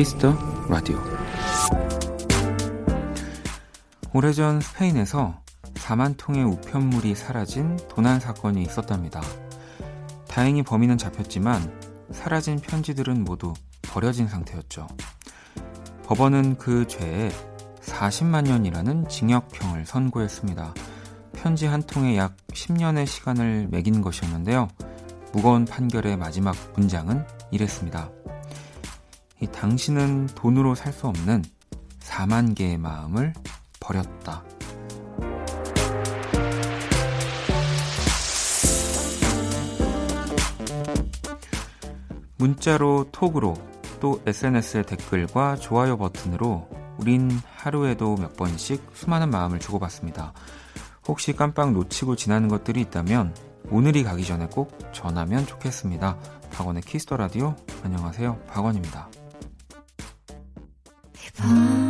Kiss the Radio 오래전 스페인에서 4만 통의 우편물이 사라진 도난 사건이 있었답니다. 다행히 범인은 잡혔지만 사라진 편지들은 모두 버려진 상태였죠. 법원은 그 죄에 40만 년이라는 징역형을 선고했습니다. 편지 한 통에 약 10년의 시간을 매긴 것이었는데요. 무거운 판결의 마지막 문장은 이랬습니다. 이 당신은 돈으로 살 수 없는 4만 개의 마음을 버렸다. 문자로 톡으로 또 SNS의 댓글과 좋아요 버튼으로 우린 하루에도 몇 번씩 수많은 마음을 주고받습니다. 혹시 깜빡 놓치고 지나는 것들이 있다면 오늘이 가기 전에 꼭 전하면 좋겠습니다. 박원의 Kiss the Radio 안녕하세요. 박원입니다. 怕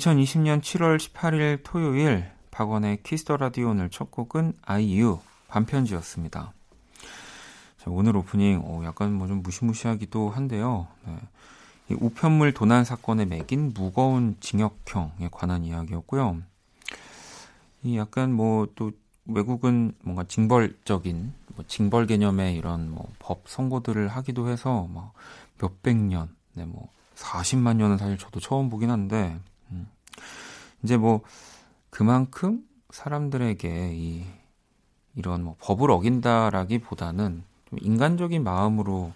(2020년 7월 18일) 토요일 박원의 Kiss the Radio 오늘 첫 곡은 아이유 밤편지였습니다. 자, 오늘 오프닝 어, 약간 뭐 좀 무시무시하기도 한데요. 네. 이 우편물 도난 사건에 매긴 무거운 징역형에 관한 이야기였고요. 이 약간 뭐 또 외국은 뭔가 징벌적인 뭐 징벌 개념의 이런 뭐 법 선고들을 하기도 해서 뭐 몇백 년, 네, 뭐 40만 년은 사실 저도 처음 보긴 한데 음. 이제 뭐 그만큼 사람들에게 이 이런 뭐 법을 어긴다라기보다는 좀 인간적인 마음으로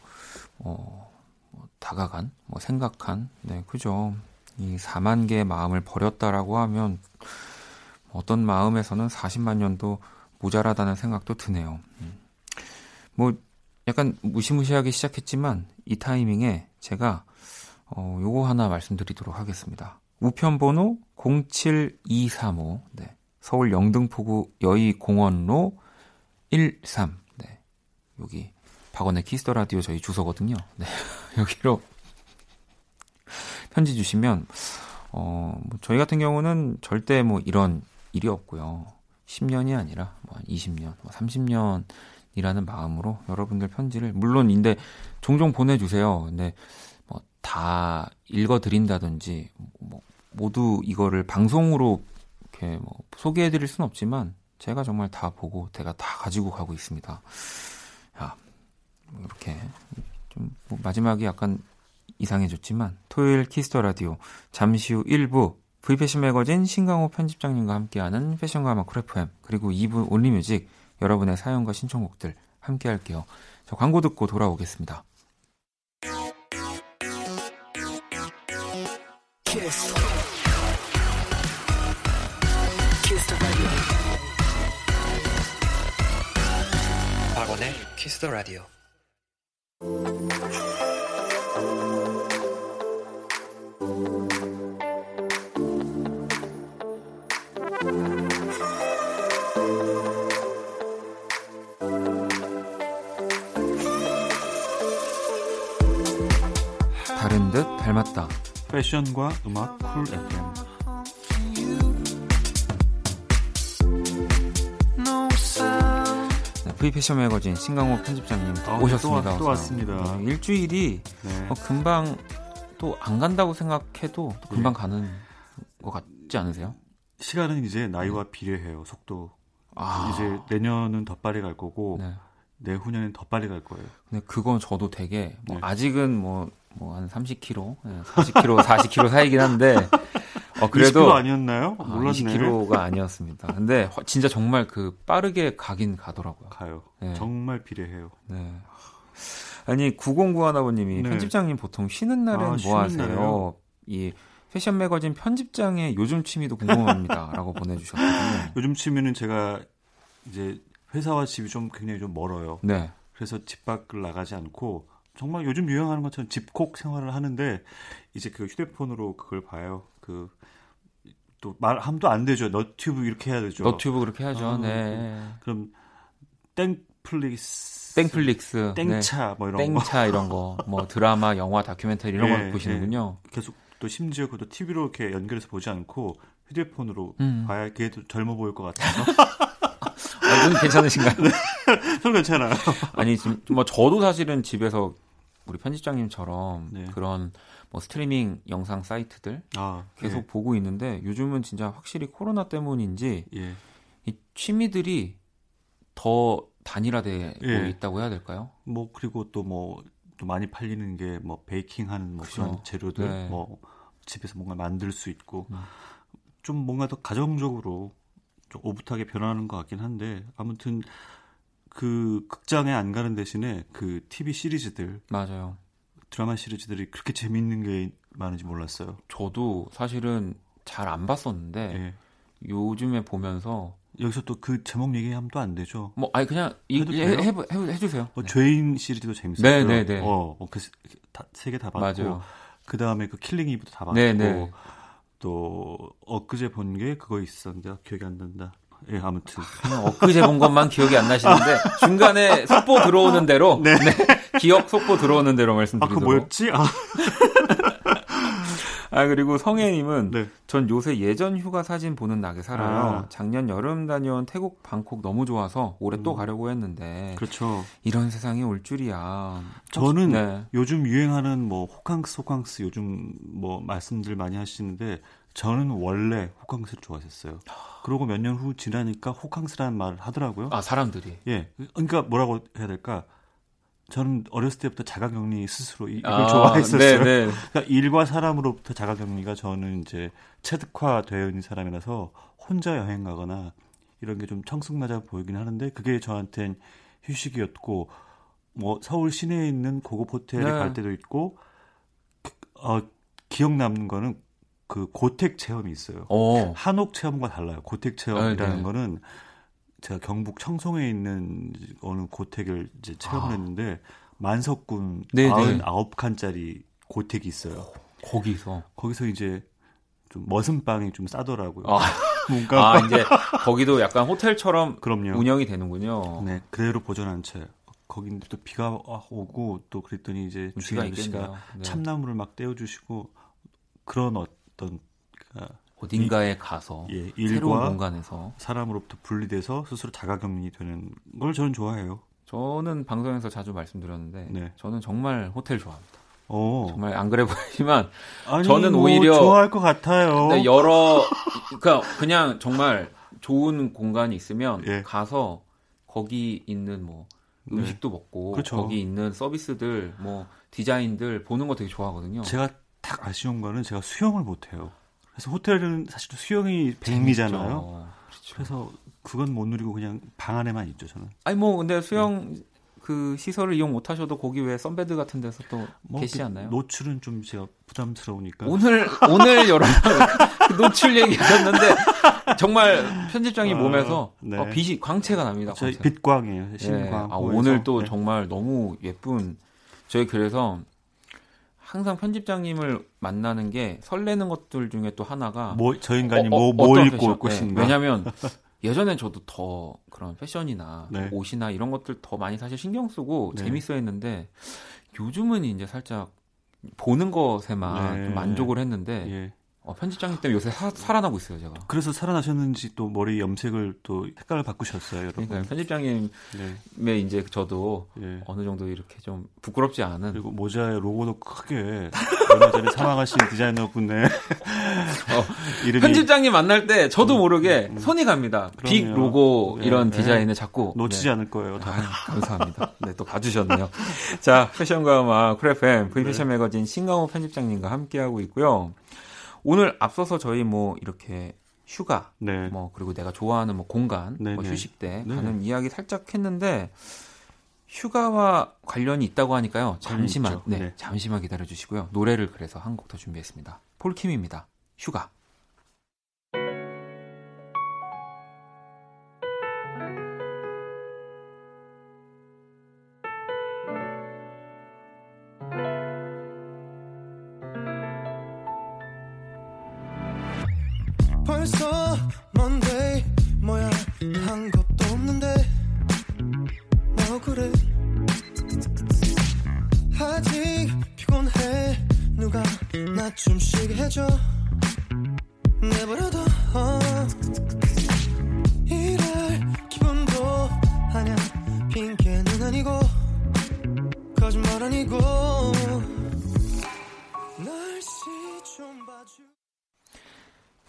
어, 뭐 다가간, 뭐 생각한, 네, 그죠. 이 4만 개의 마음을 버렸다라고 하면 어떤 마음에서는 40만 년도 모자라다는 생각도 드네요. 음. 뭐 약간 무시무시하게 시작했지만 이 타이밍에 제가 어, 요거 하나 말씀드리도록 하겠습니다. 우편번호 07235 네. 서울 영등포구 여의공원로 13 네. 여기 박원의 키스 더 라디오 저희 주소거든요. 네. 여기로 편지 주시면 어, 뭐 저희 같은 경우는 절대 뭐 이런 일이 없고요. 10년이 아니라 뭐 20년, 뭐 30년이라는 마음으로 여러분들 편지를 물론 인데 종종 보내 주세요. 근데 뭐 다 읽어드린다든지 뭐 모두 이거를 방송으로 이렇게 뭐 소개해드릴 수는 없지만 제가 정말 다 보고 제가 다 가지고 가고 있습니다. 야, 뭐 이렇게 좀 뭐 마지막이 약간 이상해졌지만 토요일 키스 더 라디오 잠시 후 1부 V패션 매거진 신강호 편집장님과 함께하는 패션과 음악 쿨 FM 그리고 2부 Only Music 여러분의 사연과 신청곡들 함께 할게요. 저 광고 듣고 돌아오겠습니다. 박원의 키스 더 라디오 다른 듯 닮았다. 패션과 음악 쿨 FM. 네, V 패션 매거진 신강호 편집장님 아, 오셨습니다. 또, 또 왔 습니다. 네, 일주일이 네. 어, 금방 또 안 간다고 생각해도 금방 네. 가는 것 같지 않으세요? 시간은 이제 나이와 네. 비례해요. 속도. 아. 이제 내년은 더 빨리 갈 거고 네. 내후년엔 더 빨리 갈 거예요. 근데 그건 저도 되게 뭐 아직은 뭐 뭐 한 30km, 40km, 40km 사이긴 한데 어, 그래도 20kg 아니었나요? 아, 몰랐네. 20kg가 아니었습니다. 근데 진짜 정말 그 빠르게 가긴 가더라고요. 가요. 네. 정말 비례해요. 네. 아니 9091 아버님이 네. 편집장님 보통 쉬는 날엔 아, 뭐 쉬는 하세요? 날에요? 이 패션 매거진 편집장의 요즘 취미도 궁금합니다라고 보내주셨거든요. 요즘 취미는 제가 이제 회사와 집이 좀 굉장히 좀 멀어요. 네. 그래서 집 밖을 나가지 않고 정말 요즘 유행하는 것처럼 집콕 생활을 하는데 이제 그 휴대폰으로 그걸 봐요. 그 또 말함도 안 되죠. 너튜브 이렇게 해야 되죠. 너튜브 그렇게 해야죠. 아, 네. 그럼 땡플릭스 땡플릭스 땡차 네. 뭐 이런 땡차 거. 이런 거. 뭐 드라마, 영화, 다큐멘터리 이런 네, 걸 보시는군요. 네. 계속 또 심지어 그것도 TV로 이렇게 연결해서 보지 않고 휴대폰으로 음. 봐야 그게 더 젊어 보일 것 같아서. 아, 눈 괜찮으신가요? 네, 저는 괜찮아요. 아니, 지금 뭐 저도 사실은 집에서 우리 편집장님처럼 네. 그런 뭐 스트리밍 영상 사이트들 아, 계속 네. 보고 있는데 요즘은 진짜 확실히 코로나 때문인지 예. 이 취미들이 더 단일화되고 예. 있다고 해야 될까요? 뭐 그리고 또 뭐 또 많이 팔리는 게 뭐 베이킹하는 뭐 그런 재료들 네. 뭐 집에서 뭔가 만들 수 있고 음. 좀 뭔가 더 가정적으로 좀 오붓하게 변하는 것 같긴 한데 아무튼 그 극장에 안 가는 대신에 그 TV 시리즈들 맞아요. 드라마 시리즈들이 그렇게 재밌는 게 많은지 몰랐어요. 저도 사실은 잘 안 봤었는데 네. 요즘에 보면서 여기서 또 그 제목 얘기하면 또 안 되죠. 뭐 아니 그냥 이, 해도 해, 해, 해, 해 주세요. 뭐 네. 죄인 시리즈도 재밌었고요. 네네네. 네, 네. 어, 어 그세 개다 봤고 그 다음에 그 킬링 이브도 다 봤고 네네. 또 엊그제 본 게 그거 있었는데 기억이 안 난다. 예, 아무튼. 아, 엊그제 본 것만 기억이 안 나시는데 중간에 속보 들어오는 대로 네. 네. 기억 속보 들어오는 대로 말씀드리도록. 아, 그 뭐였지? 아. 아 그리고 성혜님은 네. 전 요새 예전 휴가 사진 보는 낙에 살아요. 아. 작년 여름 다녀온 태국 방콕 너무 좋아서 올해 음. 또 가려고 했는데. 그렇죠. 이런 세상이 올 줄이야. 저는 네. 요즘 유행하는 뭐 호캉스 호캉스 요즘 뭐 말씀들 많이 하시는데 저는 원래 호캉스를 좋아했었어요. 그러고 몇 년 후 지나니까 호캉스라는 말을 하더라고요. 아 사람들이. 예. 그러니까 뭐라고 해야 될까? 저는 어렸을 때부터 자가격리 스스로 이걸 아, 좋아했었어요. 네네. 네. 그러니까 일과 사람으로부터 자가격리가 저는 이제 체득화되어 있는 사람이라서 혼자 여행 가거나 이런 게 좀 청승맞아 보이긴 하는데 그게 저한텐 휴식이었고 뭐 서울 시내에 있는 고급 호텔에 네. 갈 때도 있고 어 기억 남는 거는 그 고택 체험이 있어요. 오. 한옥 체험과 달라요. 고택 체험이라는 네, 네. 거는 제가 경북 청송에 있는 어느 고택을 이제 체험을 아. 했는데 만석군 네네. 99칸짜리 고택이 있어요. 거기서 거기서 이제 좀 머슴빵이 좀 싸더라고요. 아, 뭔가 아 이제 거기도 약간 호텔처럼 그럼요. 운영이 되는군요. 네, 그대로 보존한 채. 거긴데 또 비가 오고 또 그랬더니 이제 주인 아저씨가 네. 참나무를 막 떼어주시고 그런 어떤 그 어딘가에 이, 가서 예, 새로운 공간에서 사람으로부터 분리돼서 스스로 자가격리 되는 걸 저는 좋아해요. 저는 방송에서 자주 말씀드렸는데 네. 저는 정말 호텔 좋아합니다. 오. 정말 안 그래 보이지만 아니, 저는 뭐 오히려 좋아할 것 같아요. 여러 그냥 그냥 정말 좋은 공간이 있으면 예. 가서 거기 있는 뭐 네. 음식도 네. 먹고 그렇죠. 거기 있는 서비스들 뭐 디자인들 보는 거 되게 좋아하거든요. 제가 딱 아쉬운 거는 제가 수영을 못 해요. 그래서 호텔은 사실 수영이 백미잖아요. 그렇죠. 그래서 그건 못 누리고 그냥 방 안에만 있죠 저는. 아니 뭐 근데 수영 네. 그 시설을 이용 못 하셔도 거기 왜 선베드 같은 데서 또 뭐 계시지 그 않나요? 노출은 좀 제가 부담스러우니까. 오늘 오늘 여러분 그 노출 얘기하셨는데 정말 편집장이 아, 몸에서 네. 어, 빛이 광채가 납니다. 광채. 빛광이에요. 신광. 네. 아, 오늘 또 네. 정말 너무 예쁜 저희 그래서 항상 편집장님을 만나는 게 설레는 것들 중에 또 하나가 뭐, 저 인간이 어, 어, 뭐, 뭐 입고 올 것인가. 네, 왜냐하면 예전엔 저도 더 그런 패션이나 네. 옷이나 이런 것들 더 많이 사실 신경 쓰고 네. 재밌어 했는데 요즘은 이제 살짝 보는 것에만 네. 좀 만족을 했는데 예. 어, 편집장님 때문에 요새 사, 살아나고 있어요, 제가. 그래서 살아나셨는지 또 머리 염색을 또 색깔을 바꾸셨어요, 여러분. 그러니까 편집장님의 네. 이제 저도 네. 어느 정도 이렇게 좀 부끄럽지 않은. 그리고 모자에 로고도 크게 얼마 전에 사망하신 디자이너분의 어, 이름이 편집장님 만날 때 저도 음, 모르게 음, 음. 손이 갑니다. 그럼요. 빅 로고 네, 이런 네. 디자인을 자꾸 놓치지 않을 거예요. 다. 아, 감사합니다. 네, 또 봐주셨네요. 자, 패션과 음악 쿨FM V 패션 매거진 신강호 편집장님과 함께하고 있고요. 오늘 앞서서 저희 뭐 이렇게 휴가, 네. 뭐 그리고 내가 좋아하는 뭐 공간, 네, 뭐 네. 휴식 때 네. 가는 이야기 살짝 했는데 휴가와 관련이 있다고 하니까요. 잠시만, 네, 네, 잠시만 기다려 주시고요. 노래를 그래서 한 곡 더 준비했습니다. 폴킴입니다. 휴가.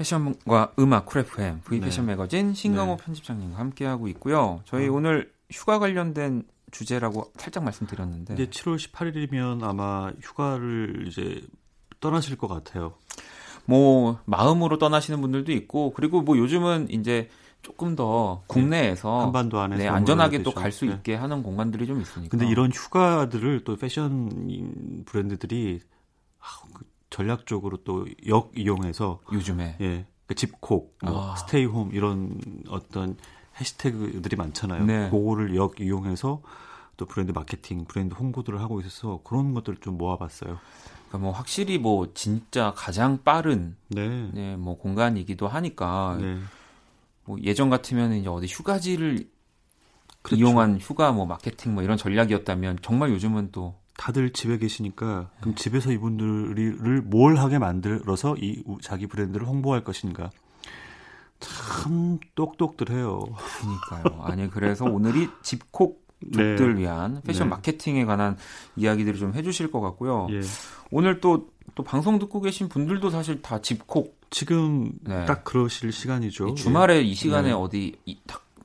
패션과 음악 쿨 FM V 패션 네. 매거진 신강호 네. 편집장님과 함께하고 있고요. 저희 어. 오늘 휴가 관련된 주제라고 살짝 말씀드렸는데 이제 7월 18일이면 아마 휴가를 이제 떠나실 것 같아요. 뭐 마음으로 떠나시는 분들도 있고 그리고 뭐 요즘은 이제 조금 더 국내에서 네, 한반도 안에서 네, 안전하게 또 갈수 네. 있게 하는 공간들이 좀 있으니까. 근데 이런 휴가들을 또 패션 브랜드들이 그 전략적으로 또 역 이용해서 요즘에 예 그러니까 집콕, 뭐 아. 스테이홈 이런 어떤 해시태그들이 많잖아요. 네. 그거를 역 이용해서 또 브랜드 마케팅, 브랜드 홍보들을 하고 있어서 그런 것들을 좀 모아봤어요. 그러니까 뭐 확실히 뭐 진짜 가장 빠른 네, 네 뭐 공간이기도 하니까 네. 뭐 예전 같으면 이제 어디 휴가지를 그렇죠. 이용한 휴가 뭐 마케팅 뭐 이런 전략이었다면 정말 요즘은 또 다들 집에 계시니까 그럼 네. 집에서 이분들을 뭘 하게 만들어서 이 자기 브랜드를 홍보할 것인가 참 똑똑들해요. 그러니까요. 아니 그래서 오늘이 집콕 족들 네. 위한 패션 네. 마케팅에 관한 이야기들을 좀 해주실 것 같고요. 예. 오늘 또, 또 방송 듣고 계신 분들도 사실 다 집콕. 지금 네. 딱 그러실 시간이죠. 주말에 예. 이 시간에 네. 어디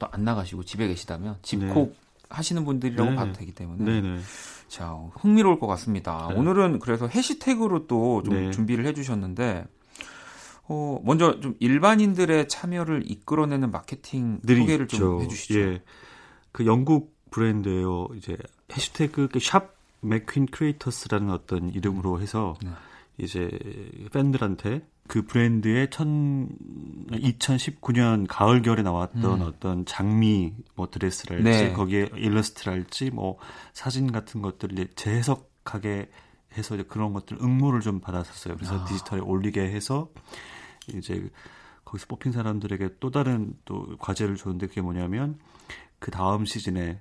안 나가시고 집에 계시다면 집콕 네. 하시는 분들이라고 네. 봐도 되기 때문에. 자, 흥미로울 것 같습니다. 오늘은 그래서 해시태그로 또좀 준비를 해주셨는데, 어, 먼저 좀 일반인들의 참여를 이끌어내는 마케팅 소개를 있죠. 좀 해주시죠. 예. 그 영국 브랜드예요. 이제 해시태그 그샵 맥퀸 크리에이터스라는 어떤 이름으로 해서 네. 이제 팬들한테 그 브랜드의 천 2019년 가을 겨울에 나왔던 음. 어떤 장미 뭐 드레스랄지 네. 거기에 일러스트랄지 뭐 사진 같은 것들을 재해석하게 해서 이제 그런 것들 응모를 좀 받았었어요. 그래서 아. 디지털에 올리게 해서 이제 거기서 뽑힌 사람들에게 또 다른 또 과제를 줬는데 그게 뭐냐면 그 다음 시즌에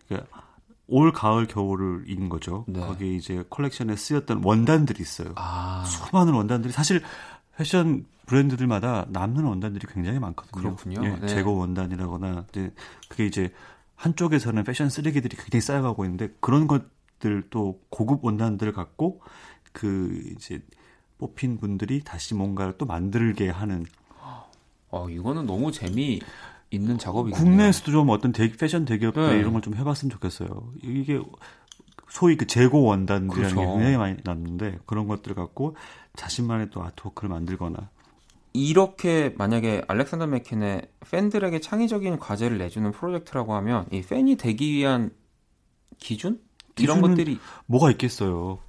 그올 가을 겨울을 인 거죠. 네. 거기에 이제 컬렉션에 쓰였던 원단들이 있어요. 아. 수많은 원단들이 사실 패션 브랜드들마다 남는 원단들이 굉장히 많거든요. 그렇군요. 예, 네. 재고 원단이라거나 이제 그게 이제 한쪽에서는 패션 쓰레기들이 굉장히 쌓여가고 있는데 그런 것들 또 고급 원단들을 갖고 그 이제 뽑힌 분들이 다시 뭔가를 또 만들게 하는. 어, 이거는 너무 재미 있는 작업이 국내에서도 좀 어떤 대, 패션 대기업들 네. 이런 걸 좀 해봤으면 좋겠어요. 이게 소위 그 재고 원단들이라는 그렇죠. 게 굉장히 많이 났는데 그런 것들 갖고 자신만의 또 아트워크를 만들거나 이렇게 만약에 알렉산더 맥킨의 팬들에게 창의적인 과제를 내주는 프로젝트라고 하면 이 팬이 되기 위한 기준 이런 것들이 뭐가 있겠어요.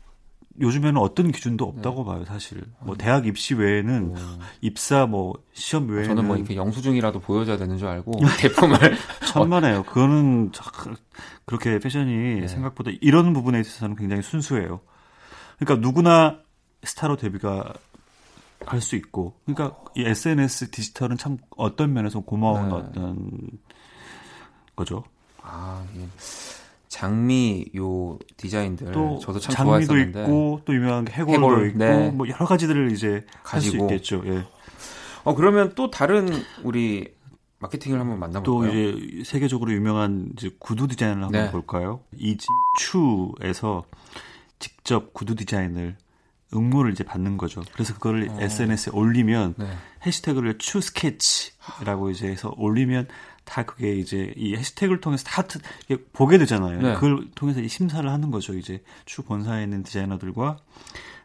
요즘에는 어떤 기준도 없다고 네. 봐요, 사실. 뭐 대학 입시 외에는 오. 입사 뭐 시험 외에는 저는 뭐 이렇게 영수증이라도 보여줘야 되는 줄 알고 제품을 천만에요. 그거는 그렇게 패션이 네. 생각보다 이런 부분에 있어서는 굉장히 순수해요. 그러니까 누구나 스타로 데뷔가 할 수 있고, 그러니까 이 SNS 디지털은 참 어떤 면에서 고마운 네. 어떤 거죠. 아, 예. 장미 요 디자인들 또 저도 참 장미도 좋아했었는데 있고 또 유명한 게 해골도 해골, 있고 네. 뭐 여러 가지들을 이제 가지고 있겠죠. 예. 어 그러면 또 다른 우리 마케팅을 한번 만나볼까요? 또 이제 세계적으로 유명한 이제 구두 디자인을 한번 네. 볼까요? 이추에서 직접 구두 디자인을 응모를 이제 받는 거죠. 그래서 그거를 어. SNS에 올리면 네. 해시태그를 추 스케치라고 이제 해서 올리면 다 그게 이제 이 해시태그를 통해서 다 보게 되잖아요. 네. 그걸 통해서 이 심사를 하는 거죠. 이제 추 본사에 있는 디자이너들과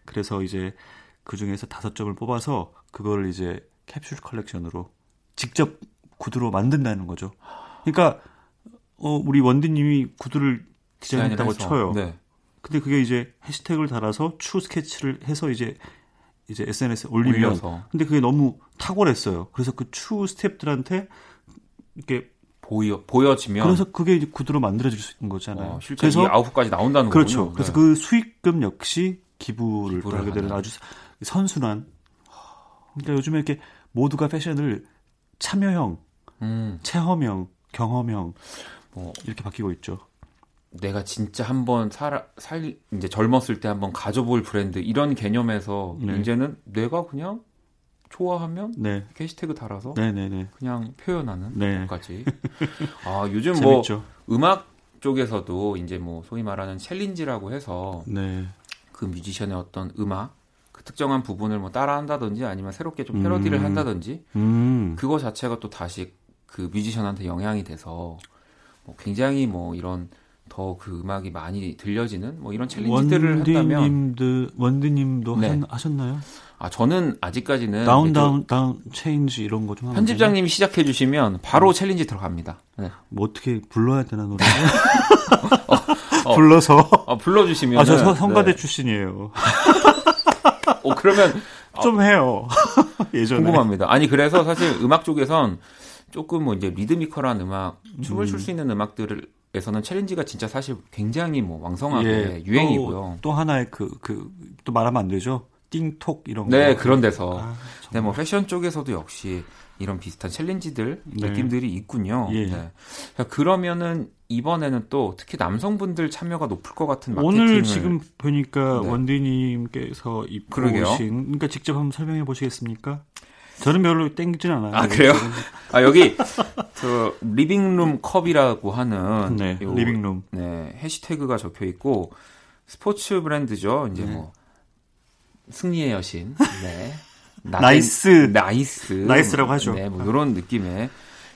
그래서 이제 그 중에서 다섯 점을 뽑아서 그거를 이제 캡슐 컬렉션으로 직접 구두로 만든다는 거죠. 그러니까 어 우리 원디님이 구두를 디자인했다고 쳐요. 네. 근데 그게 이제 해시태그를 달아서 추 스케치를 해서 이제 이제 SNS에 올리면 올려서. 근데 그게 너무 탁월했어요. 그래서 그 추 스탭들한테 이렇게 보여 보여지면 그래서 그게 이제 구두로 만들어질 수 있는 거잖아요. 어, 실제 그래서 아웃까지 나온다는 거죠. 그렇죠. 그래서 네. 그 수익금 역시 기부를, 기부를 하게 되는 아주 선순환. 그러니까 요즘에 이렇게 모두가 패션을 참여형, 음. 체험형, 경험형 뭐 이렇게 바뀌고 있죠. 내가 진짜 한번 살, 살 이제 젊었을 때 한번 가져볼 브랜드 이런 개념에서 네. 이제는 내가 그냥 좋아하면 네. 해시태그 달아서 네네네. 네, 네. 그냥 표현하는 네. 것까지. 아 요즘 뭐 음악 쪽에서도 이제 뭐 소위 말하는 챌린지라고 해서 네. 그 뮤지션의 어떤 음악 그 특정한 부분을 뭐 따라한다든지 아니면 새롭게 좀 패러디를 음. 한다든지 음. 그거 자체가 또 다시 그 뮤지션한테 영향이 돼서 뭐 굉장히 뭐 이런 더 그 음악이 많이 들려지는 뭐 이런 챌린지들을 한다면 원디님도 원디님도 네. 하셨나요? 아 저는 아직까지는 다운 다운 다운 챌린지 이런 거 좀 편집장님이 시작해 주시면 바로 음. 챌린지 들어갑니다. 네. 뭐 어떻게 불러야 되나 노래? 어, 어, 불러서 어, 불러주시면 아저 성가대 네. 출신이에요. 어 그러면 좀 해요. 예전에 궁금합니다. 아니 그래서 사실 음악 쪽에선 조금 뭐 이제 리드미컬한 음악, 춤을 출 수 있는 음악들을 에서는 챌린지가 진짜 사실 굉장히 뭐 왕성하게 예, 유행이고요. 또, 또 하나의 그 그 또 말하면 안 되죠. 띵톡 이런 네, 거. 그런 데서. 아, 네, 뭐 패션 쪽에서도 역시 이런 비슷한 챌린지들 네. 느낌들이 있군요. 예. 네. 그러면은 이번에는 또 특히 남성분들 참여가 높을 것 같은 마케팅을 오늘 지금 보니까 네. 원디님께서 입고 그러게요. 오신 그러니까 직접 한번 설명해 보시겠습니까? 저는 별로 땡기진 않아요. 아 그래요? 아 여기 그 Living Room Cup이라고 하는 네, 요, Living Room 네 해시태그가 적혀 있고 스포츠 브랜드죠. 이제 네. 뭐 승리의 여신, 네 nice nice nice라고 하죠. 네, 뭐 이런 느낌의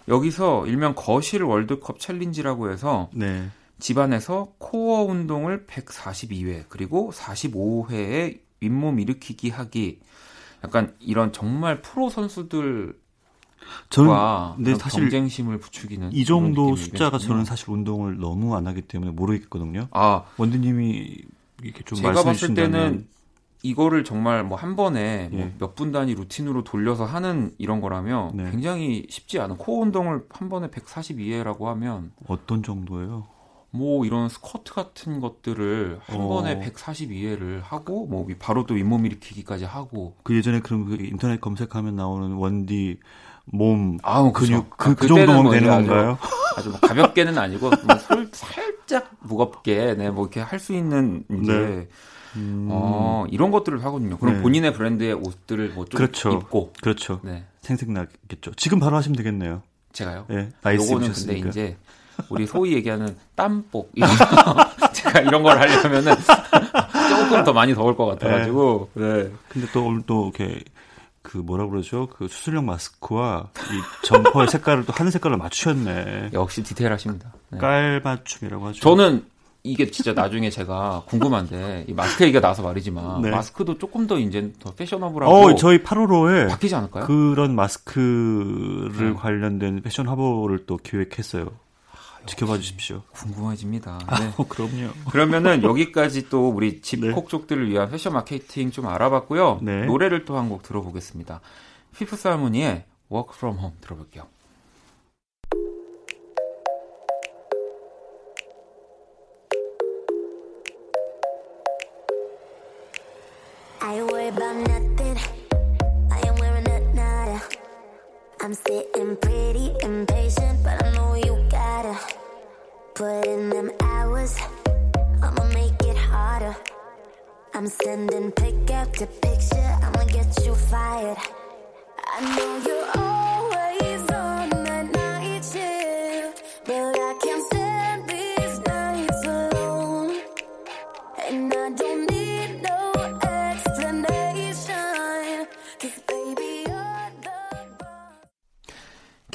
여기서 일명 거실 월드컵 챌린지라고 해서 네. 집안에서 코어 운동을 142회 그리고 45회에 윗몸 일으키기 하기 약간 이런 정말 프로 선수들 저는 네, 사실 경쟁심을 부추기는 이 정도 숫자가 저는 사실 운동을 너무 안 하기 때문에 모르겠거든요. 아 원드님이 이렇게 좀 제가 봤을 때는 이거를 정말 뭐 한 번에 뭐 예. 뭐 몇분 단위 루틴으로 돌려서 하는 이런 거라면 네. 굉장히 쉽지 않은 코어 운동을 한 번에 142회라고 하면 어떤 정도예요? 뭐 이런 스쿼트 같은 것들을 한 어. 번에 142회를 하고 뭐 바로 또 윗몸 일으키기까지 하고 그 예전에 그럼 그 인터넷 검색하면 나오는 원디 몸 아, 근육 그, 아, 그 정도면 뭐 되는 건가요? 아주, 뭐 가볍게는 아니고 뭐 살, 살짝 무겁게 네 뭐 이렇게 할 수 있는 이제 네. 음... 어, 이런 것들을 하거든요. 그럼 네. 본인의 브랜드의 옷들을 뭐좀 그렇죠. 입고 그렇죠. 네. 생생나겠죠. 지금 바로 하시면 되겠네요. 제가요? 네. 요거는 근데 이제 우리 소위 얘기하는 땀복 이런 제가 이런 걸 하려면은 조금 더 많이 더울 것 같아가지고. 네. 네. 근데 또 오늘 또 이렇게 그 뭐라 그러죠? 그 수술용 마스크와 이 점퍼의 색깔을 또 하늘 색깔로 맞추셨네. 역시 디테일하십니다. 네. 깔 맞춤이라고 하죠. 저는 이게 진짜 나중에 제가 궁금한데 이 마스크 얘기가 나와서 말이지만 네. 마스크도 조금 더 이제 더 패셔너블하고 어, 저희 8월호에 바뀌지 않을까요? 그런 마스크를 네. 관련된 패션 화보를 또 기획했어요. 지켜봐 주십시오. 궁금해집니다. 아, 네. 아, 그럼요. 그러면은 여기까지 또 우리 집콕 네. 쪽들을 위한 패션 마케팅 좀 알아봤고요. 네. 노래를 또 한 곡 들어보겠습니다. 피프스 할모니의 Work From Home 들어볼게요. I'm sitting pretty impatient, but I know put in them hours. I'ma make it harder. I'm sending pick after picture, I'ma get you fired. I know you're always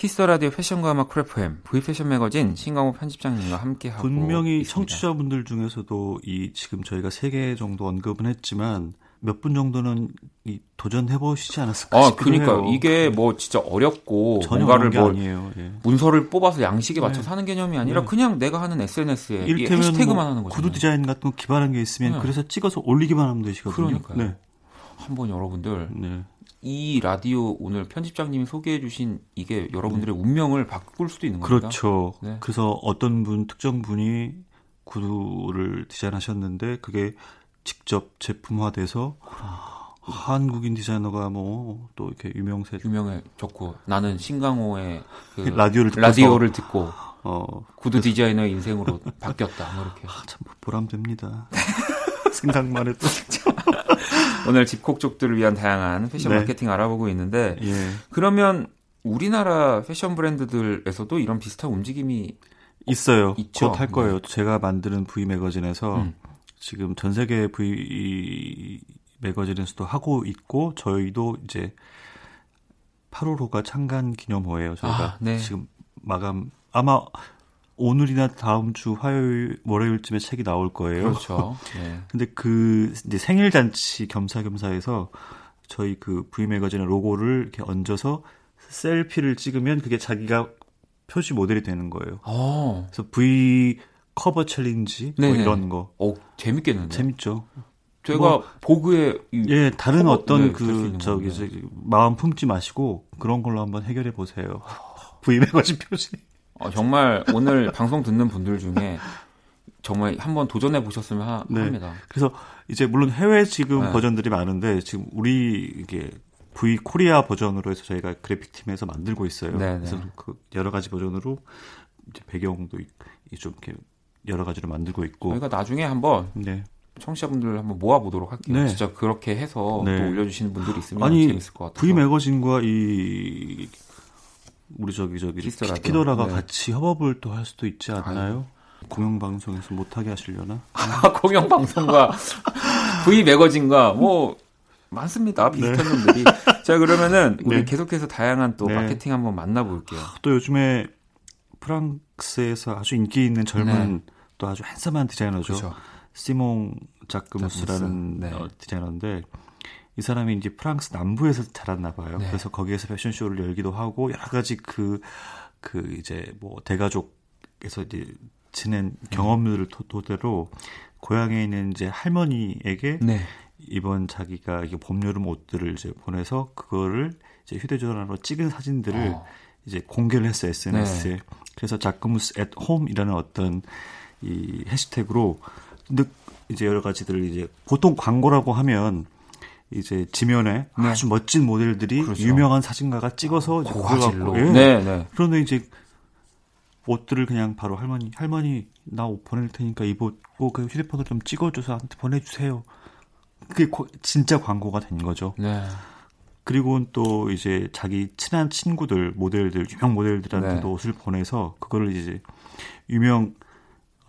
키스 라디오 패션과 음악 쿨 FM V 패션 매거진 신강호 편집장님과 함께 하고 분명히 있습니다. 청취자분들 중에서도 이 지금 저희가 세 개 정도 언급은 했지만 몇 분 정도는 이 도전해 보시지 않았을까 아, 그러니까 해요. 이게 뭐 진짜 어렵고 뭔가를 뭐. 예. 문서를 뽑아서 양식에 맞춰 네. 사는 개념이 아니라 네. 그냥 내가 하는 SNS에 이 해시태그만 뭐 하는 거죠. 구두 디자인 같은 거 기반한 게 있으면 네. 그래서 찍어서 올리기만 하면 되시거든요. 그러니까요. 네. 한번 여러분들 네. 이 라디오 오늘 편집장님이 소개해 주신 이게 여러분들의 네. 운명을 바꿀 수도 있는 겁니다. 그렇죠. 네. 그래서 어떤 분 특정 분이 구두를 디자인하셨는데 그게 직접 제품화돼서 한국인 디자이너가 뭐 또 이렇게 유명세 유명해졌고 나는 신강호의 그 라디오를 듣고 라디오를 듣고 어, 구두 디자이너의 인생으로 바뀌었다. 뭐 이렇게 아, 참 보람됩니다. 생각만 해도 오늘 집콕족들을 위한 다양한 패션 네. 마케팅 알아보고 있는데 예. 그러면 우리나라 패션 브랜드들에서도 이런 비슷한 움직임이 있어요. 곧할 거예요. 네. 제가 만드는 V 매거진에서 음. 지금 전 세계 V 매거진에서도 하고 있고 저희도 이제 8월호가 창간 기념호예요. 저희가 아, 네. 지금 마감 아마 오늘이나 다음 주 화요일 월요일쯤에 책이 나올 거예요. 그렇죠. 네. 근데 그 이제 생일 잔치 겸사겸사해서 저희 그 V 매거진의 로고를 이렇게 얹어서 selfie를 찍으면 그게 자기가 표지 모델이 되는 거예요. 오. 어. 그래서 V 커버 챌린지 뭐 이런 거. 어, 재밌겠는데. 재밌죠. 제가 뭐, 보그에 예 다른 커버, 어떤 네, 그 저기 저 마음 품지 마시고 그런 걸로 한번 해결해 보세요. V 매거진 표지. 어, 정말 오늘 방송 듣는 분들 중에 정말 한번 도전해 보셨으면 하, 네. 합니다. 그래서 이제 물론 해외 지금 네. 버전들이 많은데 지금 우리 이게 V 코리아 버전으로 해서 저희가 그래픽 팀에서 만들고 있어요. 네네. 그래서 네. 그 여러 가지 버전으로 이제 배경도 좀 이렇게 여러 가지로 만들고 있고. 저희가 나중에 한번 네. 청취자분들 한번 모아보도록 할게요. 네. 진짜 그렇게 해서 네. 또 올려주시는 분들이 있으면 아니, 재밌을 것 같아요. V 매거진과 이 우리 저기 저기 키도라가 네. 같이 협업을 또 할 수도 있지 않나요? 공영 방송에서 못하게 하시려나? 공영 방송과 V 매거진과 뭐 많습니다. 비슷한 네. 놈들이. 자 그러면은 우리 네. 계속해서 다양한 또 네. 마케팅 한번 만나볼게요. 또 요즘에 프랑스에서 아주 인기 있는 젊은 네. 또 아주 핸섬한 디자이너죠. 그렇죠. 시몽 자크무스라는 네. 어, 디자이너인데 이 사람이 이제 프랑스 남부에서 자랐나 봐요. 네. 그래서 거기에서 패션쇼를 열기도 하고 여러 가지 그, 그 이제 뭐 대가족에서 이제 지낸 경험들을 토대로 고향에 있는 이제 할머니에게 네. 이번 자기가 이게 봄 여름 옷들을 이제 보내서 그거를 이제 휴대전화로 찍은 사진들을 어. 이제 공개를 했어요 SNS에. 네. 그래서 자크무스 앳 홈이라는 어떤 이 해시태그로 근데 이제 여러 가지들을 이제 보통 광고라고 하면 이제 지면에 네. 아주 멋진 모델들이 그렇죠. 유명한 사진가가 찍어서 이제 고가질로. 예. 네, 네. 그런데 이제 옷들을 그냥 바로 할머니 할머니 나 옷 보낼 테니까 입었고 그 휴대폰으로 좀 찍어줘서 한테 보내주세요. 그게 고, 진짜 광고가 된 거죠. 네. 그리고 또 이제 자기 친한 친구들 모델들 유명 모델들한테도 네. 옷을 보내서 그거를 이제 유명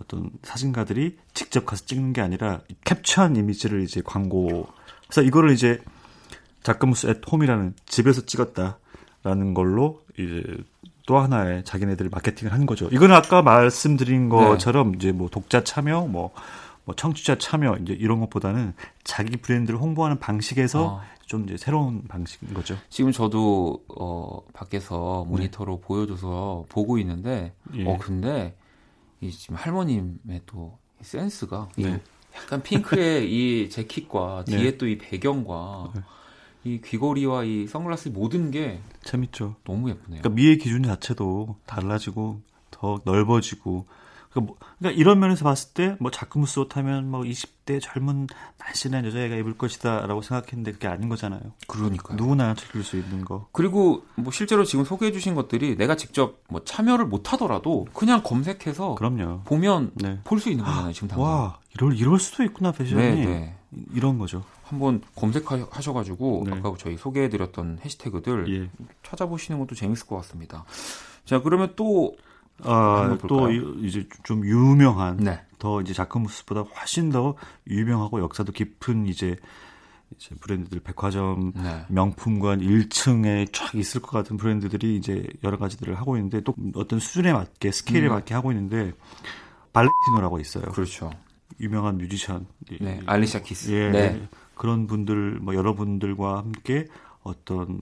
어떤 사진가들이 직접 가서 찍는 게 아니라 캡처한 이미지를 이제 광고 그래서 이거를 이제 자크무스 앳 홈이라는 집에서 찍었다라는 걸로 이제 또 하나의 자기네들 마케팅을 하는 거죠. 이거는 아까 말씀드린 네. 것처럼 네. 이제 뭐 독자 참여, 뭐, 뭐 청취자 참여 이제 이런 것보다는 자기 브랜드를 홍보하는 방식에서 어. 좀 이제 새로운 방식인 거죠. 지금 저도 어 밖에서 모니터로 네. 보여줘서 보고 있는데 예. 어 근데 이 지금 할머님의 또 센스가 네. 약간 핑크의 이 재킷과 네. 뒤에 또이 배경과 네. 이 귀걸이와 이 선글라스 모든 게 재밌죠. 너무 예쁘네요. 그러니까 미의 기준 자체도 달라지고 더 넓어지고 그러니까, 뭐, 그러니까 이런 면에서 봤을 때 뭐 자크무 스 옷 하면 뭐 20대 젊은 날씬한 여자애가 입을 것이다라고 생각했는데 그게 아닌 거잖아요. 그러니까 누구나 즐길 수 있는 거. 그리고 뭐 실제로 지금 소개해 주신 것들이 내가 직접 뭐 참여를 못 하더라도 그냥 검색해서 그럼요. 보면 네. 볼수 있는 거잖아요, 지금 당장. 와, 이럴 이럴 수도 있구나 패션이. 네, 네. 이런 거죠. 한번 검색하셔가지고 네. 아까 저희 소개해드렸던 해시태그들 예. 찾아보시는 것도 재밌을 것 같습니다. 자 그러면 또 아, 또 이제 좀 유명한 네. 더 이제 자크무스보다 훨씬 더 유명하고 역사도 깊은 이제 이제 브랜드들 백화점 네. 명품관 1층에 쫙 있을 것 같은 브랜드들이 이제 여러 가지들을 하고 있는데 또 어떤 수준에 맞게 스케일에 음. 맞게 하고 있는데 발렌티노라고 있어요. 그렇죠. 유명한 뮤지션, 네, 알리샤 키스, 예, 네. 그런 분들 뭐 여러분들과 함께 어떤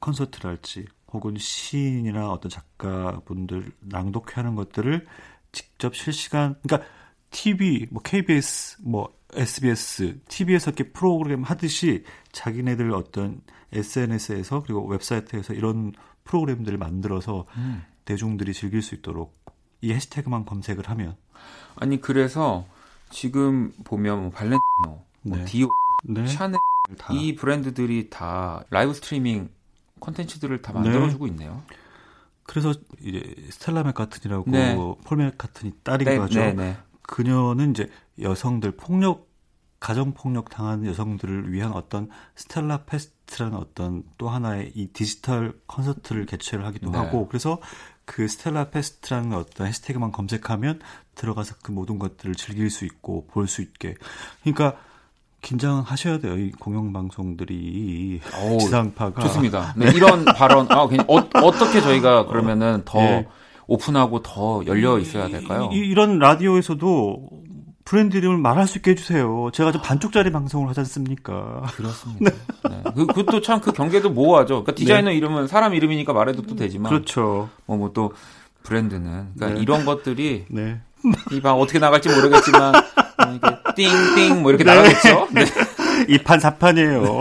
콘서트랄지 혹은 시인이나 어떤 작가분들 낭독하는 것들을 직접 실시간 그러니까 TV 뭐 KBS 뭐 SBS TV에서 이렇게 프로그램 하듯이 자기네들 어떤 SNS에서 그리고 웹사이트에서 이런 프로그램들을 만들어서 음. 대중들이 즐길 수 있도록 이 해시태그만 검색을 하면 아니 그래서 지금 보면 뭐 발렌티노, 뭐 네. 디오, 네. 샤넬 다. 이 브랜드들이 다 라이브 스트리밍 콘텐츠들을 다 만들어주고 네. 있네요. 그래서 이제 스텔라 맥카트니라고 네. 폴 맥카트니 딸인 네, 거죠. 네, 네. 그녀는 이제 여성들 폭력 가정 폭력 당하는 여성들을 위한 어떤 Stella Fest라는 어떤 또 하나의 이 디지털 콘서트를 개최를 하기도 네. 하고 그래서 그 Stella Fest라는 어떤 해시태그만 검색하면 들어가서 그 모든 것들을 즐길 수 있고 볼 수 있게 그러니까 긴장하셔야 돼요. 이 공영방송들이 오, 지상파가 좋습니다. 네, 이런 발언 아, 어, 어떻게 저희가 그러면은 더 네. 오픈하고 더 열려 있어야 될까요? 이, 이 런 라디오에서도 브랜드 이름을 말할 수 있게 해주세요. 제가 좀 반쪽짜리 방송을 하지 않습니까? 그렇습니다. 네. 그, 그것도 참 그 경계도 모호하죠. 그러니까 디자이너 네. 이름은 사람 이름이니까 말해도 또 되지만. 그렇죠. 뭐, 뭐 또 브랜드는. 그러니까 네. 이런 것들이. 네. 이방 어떻게 나갈지 모르겠지만. 뭐 띵띵 뭐 이렇게 네. 나가겠죠? 네. 2판 4판이에요.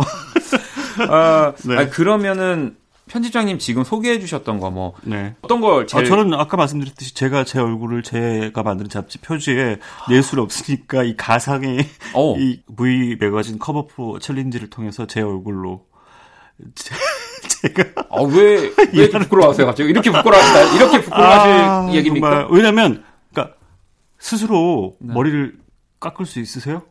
아, 네. 아니, 그러면은 편집장님 지금 소개해 주셨던 거뭐 어떤 걸 제일... 아, 저는 아까 말씀드렸듯이 제가 제 얼굴을 제가 만든 잡지 표지에 낼 수는 없으니까 이 가상의 오. 어. 이 V 매거진 커버 프로 챌린지를 통해서 제 얼굴로 제, 가 아왜왜 왜 부끄러워하세요 갑자기 이렇게 부끄러워하시다 이렇게 부끄러워하실 아, 얘기입니까? 왜냐면 그러니까 스스로 네. 머리를 깎을 수 있으세요?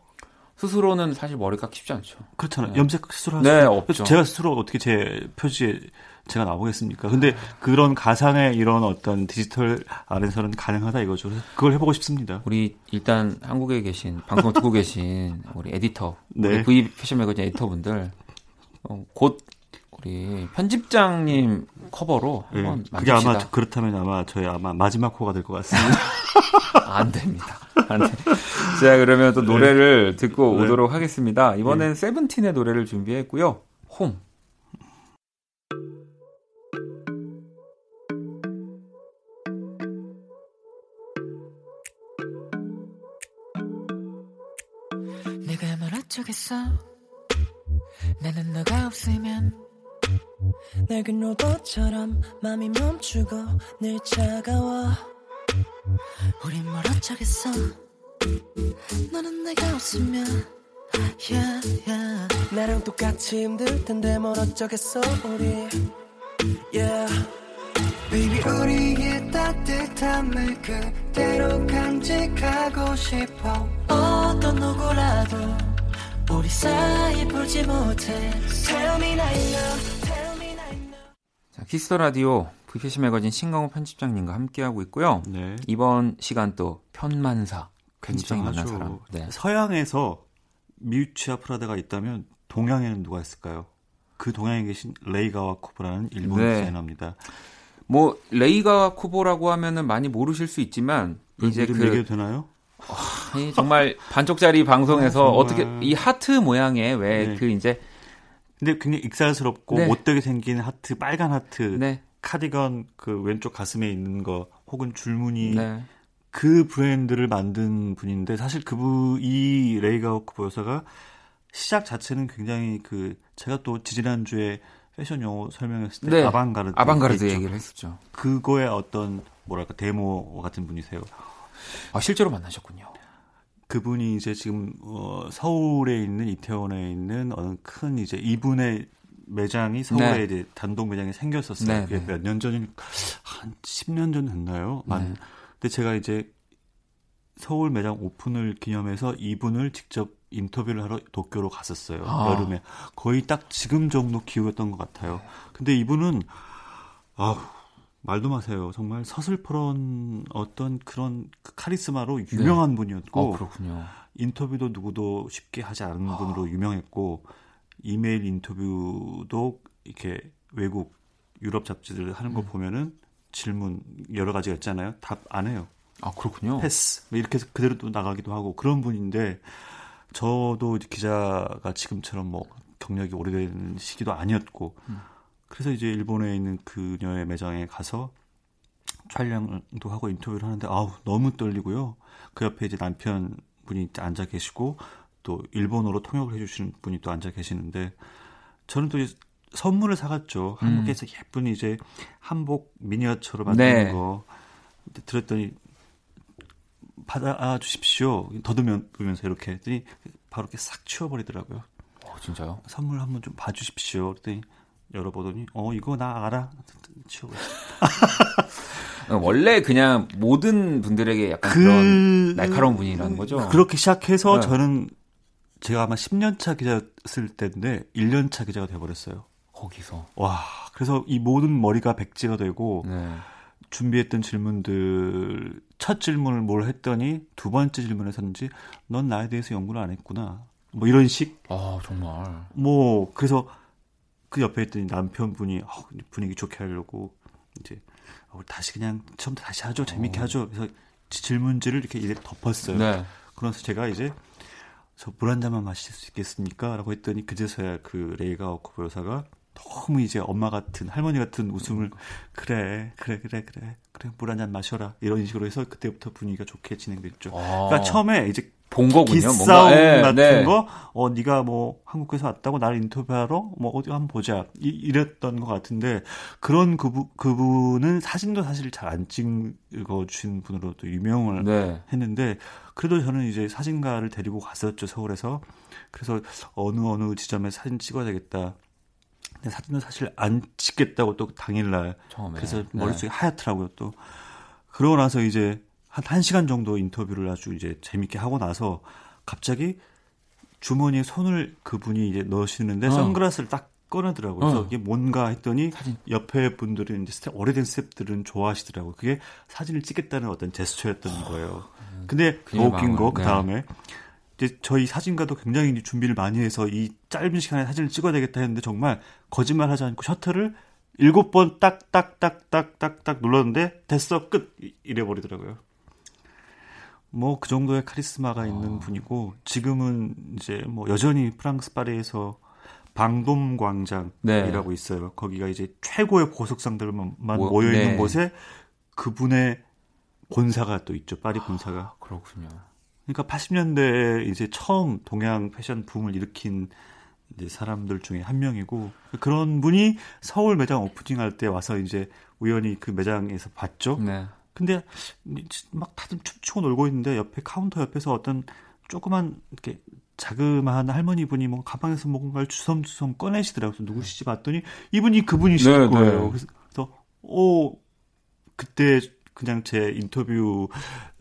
스스로는 사실 머리 깎기 쉽지 않죠. 그렇잖아요. 네. 염색 스스로 하시죠. 네, 없죠. 제가 스스로 어떻게 제 표지에 제가 나보겠습니까? 근데 그런 가상의 이런 어떤 디지털 안에서는 가능하다 이거죠. 그걸 해보고 싶습니다. 우리 일단 한국에 계신 방송 듣고 계신 우리 에디터, 네. 우리 V 패션 매거진 에디터분들 어, 곧 우리 편집장님 커버로 네. 한번 만듭시다. 그게 아마 그렇다면 아마 저희 아마 마지막 호가 될 것 같습니다. 안 됩니다. 안 돼. 자 그러면 또 노래를 네. 듣고 네. 오도록 하겠습니다. 이번엔 네. 세븐틴의 노래를 준비했고요. 홈. 내가 뭘 어쩌겠어 나는 너가 없으면 낡은 로봇처럼 맘이 멈추고 늘 차가워. 우린 뭘 어쩌겠어. 너는 내가 없으면. Yeah, yeah. 나랑 똑같이 힘들 텐데 뭘 어쩌겠어 우리. Yeah. Baby 우리의 따뜻함을 그대로 간직하고 싶어. 어떤 누구라도 우리 사이 풀지 못해. Tell me now Kiss the Radio VPC 매거진 신광호 편집장님과 함께하고 있고요. 네. 이번 시간 또 편만사 편집장이 만난 사람. 네. 서양에서 미우치아 프라다가 있다면 동양에는 누가 있을까요? 그 동양에 계신 레이 가와쿠보라는 일본 네. 디자이너입니다. 뭐 레이 가와쿠보라고 하면은 많이 모르실 수 있지만 이제 그 얘기해도 되나요? 어, 정말 반쪽짜리 방송에서 아, 어떻게 이 하트 모양의 왜그 네. 이제 근데 굉장히 익살스럽고 네. 못되게 생긴 하트, 빨간 하트, 네. 카디건 그 왼쪽 가슴에 있는 거 혹은 줄무늬 네. 그 브랜드를 만든 분인데 사실 그분 이 레이 가와쿠보 여사가 시작 자체는 굉장히 그 제가 또 지지난 주에 패션 용어 설명했을 때 네. 아방가르드 아방가르드 얘기를 했었죠. 그거의 어떤 뭐랄까 대모 같은 분이세요. 아 실제로 만나셨군요. 그분이 이제 지금 어, 서울에 있는 이태원에 있는 어느 큰 이제 이분의 매장이 서울에 네. 이제 단독 매장이 생겼었어요. 네, 그게 네. 몇년 전이 한 10년 전 됐나요? 만. 네. 근데 제가 이제 서울 매장 오픈을 기념해서 이분을 직접 인터뷰를 하러 도쿄로 갔었어요. 아. 여름에 거의 딱 지금 정도 기후였던 것 같아요. 근데 이분은 아 말도 마세요. 정말 서슬퍼런 어떤 그런 그 카리스마로 유명한 네. 분이었고 어. 인터뷰도 누구도 쉽게 하지 않은 아. 분으로 유명했고 이메일 인터뷰도 이렇게 외국 유럽 잡지들 하는 거 음. 보면은 질문 여러 가지가 있잖아요. 답 안 해요. 아 그렇군요. 패스 뭐 이렇게 해서 그대로 또 나가기도 하고 그런 분인데 저도 기자가 지금처럼 뭐 경력이 오래된 시기도 아니었고 음. 그래서 이제 일본에 있는 그녀의 매장에 가서 촬영도 하고 인터뷰를 하는데 아우 너무 떨리고요. 그 옆에 이제 남편 분이 앉아 계시고 또 일본어로 통역을 해주시는 분이 또 앉아 계시는데 저는 또 선물을 사갔죠. 한국에서 음. 예쁜 이제 한복 미니어처로 만드는 네. 거 들었더니 받아 주십시오. 더듬으면서 이렇게 했더니 바로 이렇게 싹 치워버리더라고요. 어, 진짜요? 선물 한번 좀 봐주십시오. 그랬더니 열어보더니 어 이거 나 알아 치워버렸어. 원래 그냥 모든 분들에게 약간 그... 그런 날카로운 분이라는 거죠. 그렇게 시작해서 네. 저는 제가 아마 10년 차 기자였을 때인데 1년 차 기자가 돼버렸어요. 거기서. 와, 그래서 이 모든 머리가 백지가 되고 네. 준비했던 질문들 첫 질문을 뭘 했더니 두 번째 질문에서는지 넌 나에 대해서 연구를 안 했구나. 뭐 이런 식. 아 정말. 뭐 그래서 그 옆에 있던 남편분이 어, 분위기 좋게 하려고 이제 어, 다시 그냥 처음부터 다시 하죠. 재밌게 어. 하죠. 그래서 질문지를 이렇게 이렇게 덮었어요. 네. 그래서 제가 이제 저 물 한 잔만 마실 수 있겠습니까? 라고 했더니 그제서야 그 레이가 오코 여사가 너무 이제 엄마 같은 할머니 같은 웃음을 그래 그래 그래 그래 그래 물 한 잔 마셔라 이런 식으로 해서 그때부터 분위기가 좋게 진행됐죠. 아. 그러니까 처음에 이제 본 거군요. 기싸움 네, 같은 네. 거, 어 네가 뭐 한국에서 왔다고 나를 인터뷰하러 뭐 어디 한번 보자 이, 이랬던 것 같은데 그런 그부, 그분은 사진도 사실 잘 안 찍어 주신 분으로 또 유명을 네. 했는데 그래도 저는 이제 사진가를 데리고 갔었죠 서울에서 그래서 어느 어느 지점에 사진 찍어야 되겠다. 근데 사진은 사실 안 찍겠다고 또 당일날 처음에. 그래서 머릿속이 네. 하얗더라고요 또 그러고 나서 이제 한 1시간 정도 인터뷰를 아주 이제 재밌게 하고 나서 갑자기 주머니에 손을 그분이 이제 넣으시는데 어. 선글라스를 딱 꺼내더라고요. 그래서 어. 이게 뭔가 했더니 사진. 옆에 분들은 이제 스텝, 오래된 스텝들은 좋아하시더라고요. 그게 사진을 찍겠다는 어떤 제스처였던 거예요. 근데 더 웃긴 거, 그 다음에 네. 이제 저희 사진가도 굉장히 준비를 많이 해서 이 짧은 시간에 사진을 찍어야 되겠다 했는데 정말 거짓말 하지 않고 셔터를 일곱 번 딱 딱 딱 딱 딱 딱 눌렀는데 됐어 끝 이래 버리더라고요. 뭐 그 정도의 카리스마가 있는 어. 분이고 지금은 이제 뭐 여전히 프랑스 파리에서 방돔 광장이라고 네. 있어요. 거기가 이제 최고의 보석상들만 모, 모여 있는 네. 곳에 그분의 본사가 또 있죠. 파리 본사가. 아, 그렇군요. 그러니까 80년대에 이제 처음 동양 패션 붐을 일으킨 이제 사람들 중에 한 명이고 그런 분이 서울 매장 오프닝 할 때 와서 이제 우연히 그 매장에서 봤죠. 네. 근데 막 다들 춤추고 놀고 있는데 옆에 카운터 옆에서 어떤 조그만 이렇게 자그마한 할머니 분이 뭐 가방에서 뭔가를 주섬주섬 꺼내시더라고요. 누구시지 봤더니 이분이 그분이실 네, 네, 거예요. 네. 그래서 오 그때 그냥 제 인터뷰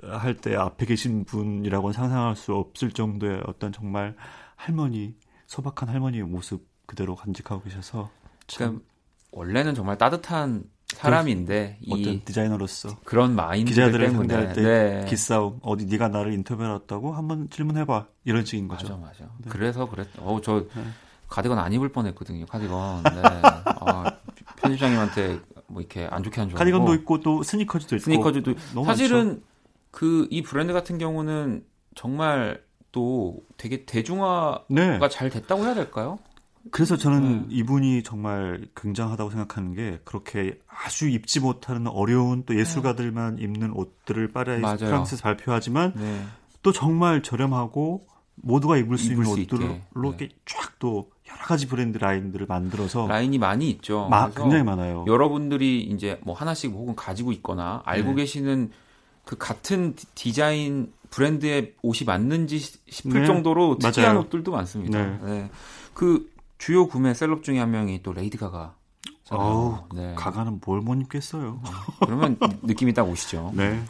할 때 앞에 계신 분이라고는 상상할 수 없을 정도의 어떤 정말 할머니 소박한 할머니의 모습 그대로 간직하고 계셔서 참 그러니까 원래는 정말 따뜻한 사람인데 그 어떤 디자이너로서 그런 마인드 기자들을 상대할 때 네. 기싸움 어디 네가 나를 인터뷰했다고 한번 질문해봐 이런 식인 거죠. 맞아 맞아. 네. 그래서 그랬. 어저 네. 가디건 안 입을 뻔했거든요. 가디건. 네. 아, 편집장님한테 뭐 이렇게 안 좋게 한 줄. 카디건도 있고 또 스니커즈도 있고. 스니커즈도 사실은 그 이 브랜드 같은 경우는 정말 또 되게 대중화가 네. 잘 됐다고 해야 될까요? 그래서 저는 음. 이분이 정말 굉장하다고 생각하는 게 그렇게 아주 입지 못하는 어려운 또 예술가들만 입는 옷들을 파리스 프랑스에서 발표하지만 네. 또 정말 저렴하고 모두가 입을 수 입을 있는 수 옷들로 네. 이렇게 쫙또 여러 가지 브랜드 라인들을 만들어서 라인이 많이 있죠. 마, 굉장히 많아요. 여러분들이 이제 뭐 하나씩 혹은 가지고 있거나 알고 네. 계시는 그 같은 디자인 브랜드의 옷이 맞는지 싶을 네. 정도로 특이한 맞아요. 옷들도 많습니다. 네. 네. 그 주요 구매 셀럽 중에 한 명이 또 레이디 가가. 어우, 네. 가가는 뭘 못 입겠어요. 그러면 느낌이 딱 오시죠. 네.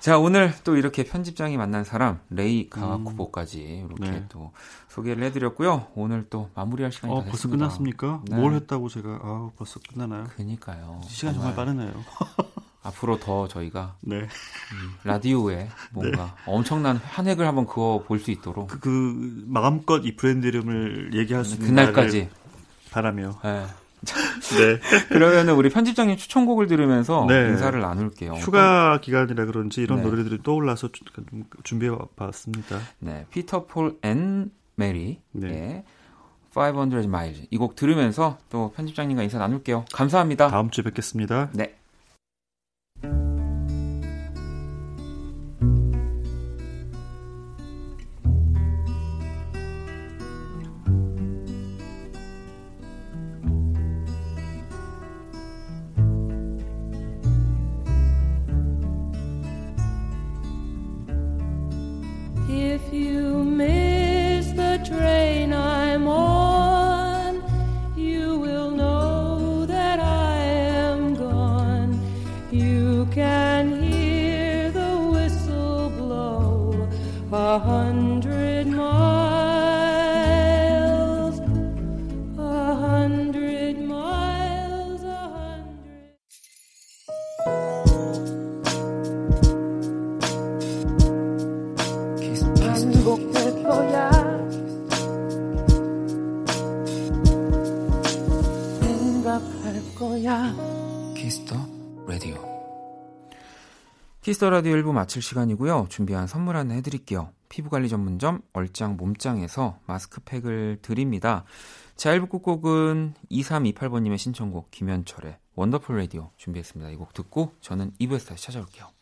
자, 오늘 또 이렇게 편집장이 만난 사람, 레이 가와쿠보까지 이렇게 네. 또 소개를 해드렸고요. 오늘 또 마무리할 시간이 어, 다 벌써 끝났습니까? 네. 뭘 했다고 제가, 아 벌써 끝나나요? 그니까요. 시간 정말, 정말 빠르네요. 앞으로 더 저희가 네. 음, 라디오에 뭔가 네. 엄청난 한 획을 한번 그어 볼 수 있도록 그, 그, 마음껏 이 브랜드 이름을 얘기할 수 있는 그날까지 바라며 네. 네. 그러면은 우리 편집장님 추천곡을 들으면서 네. 인사를 나눌게요. 휴가. 기간이라 그런지 이런 네. 노래들이 떠올라서 준비해 봤습니다. 네. 피터 폴 앤 메리. 네. 500 miles. 이곡 들으면서 또 편집장님과 인사 나눌게요. 감사합니다. 다음 주에 뵙겠습니다. 네. thank you Kiss the Radio 1부 마칠 시간이고요. 준비한 선물 하나 해드릴게요. 피부관리 전문점 얼짱 몸짱에서 마스크팩을 드립니다. 자, 1부 끝곡은 2328번님의 신청곡 김현철의 Wonderful Radio 준비했습니다. 이 곡 듣고 저는 2부에서 다시 찾아올게요.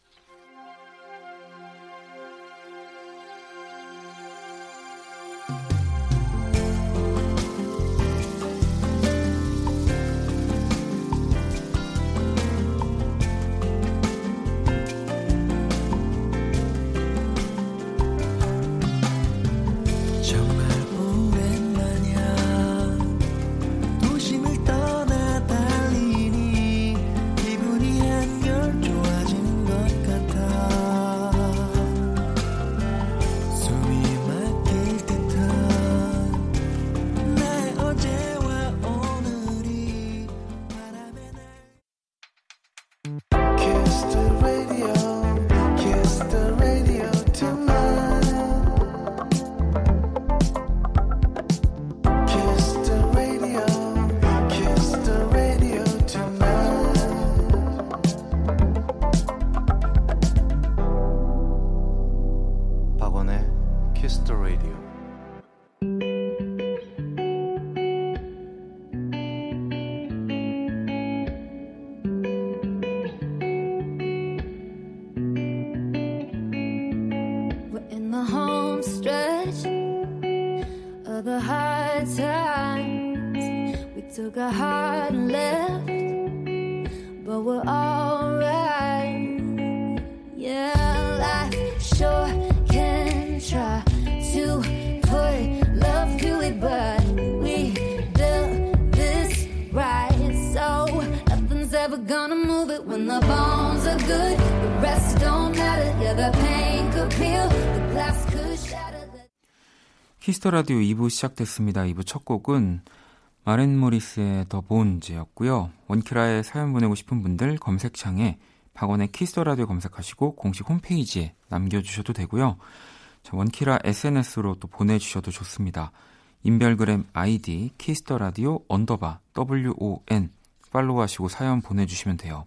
Kiss the Radio 2부 시작됐습니다. 2부 첫 곡은 마렌 모리스의 The Bones였고요. 원키라에 사연 보내고 싶은 분들 검색창에 박원의 Kiss the Radio 검색하시고 공식 홈페이지에 남겨주셔도 되고요. 자, 원키라 SNS로 또 보내주셔도 좋습니다. 인별그램 아이디 Kiss the Radio 언더바 WON 팔로우하시고 사연 보내주시면 돼요.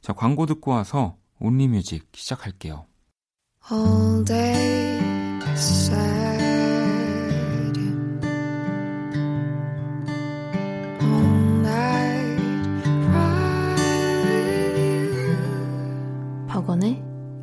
자, 광고 듣고 와서 Only Music 시작할게요. All day 박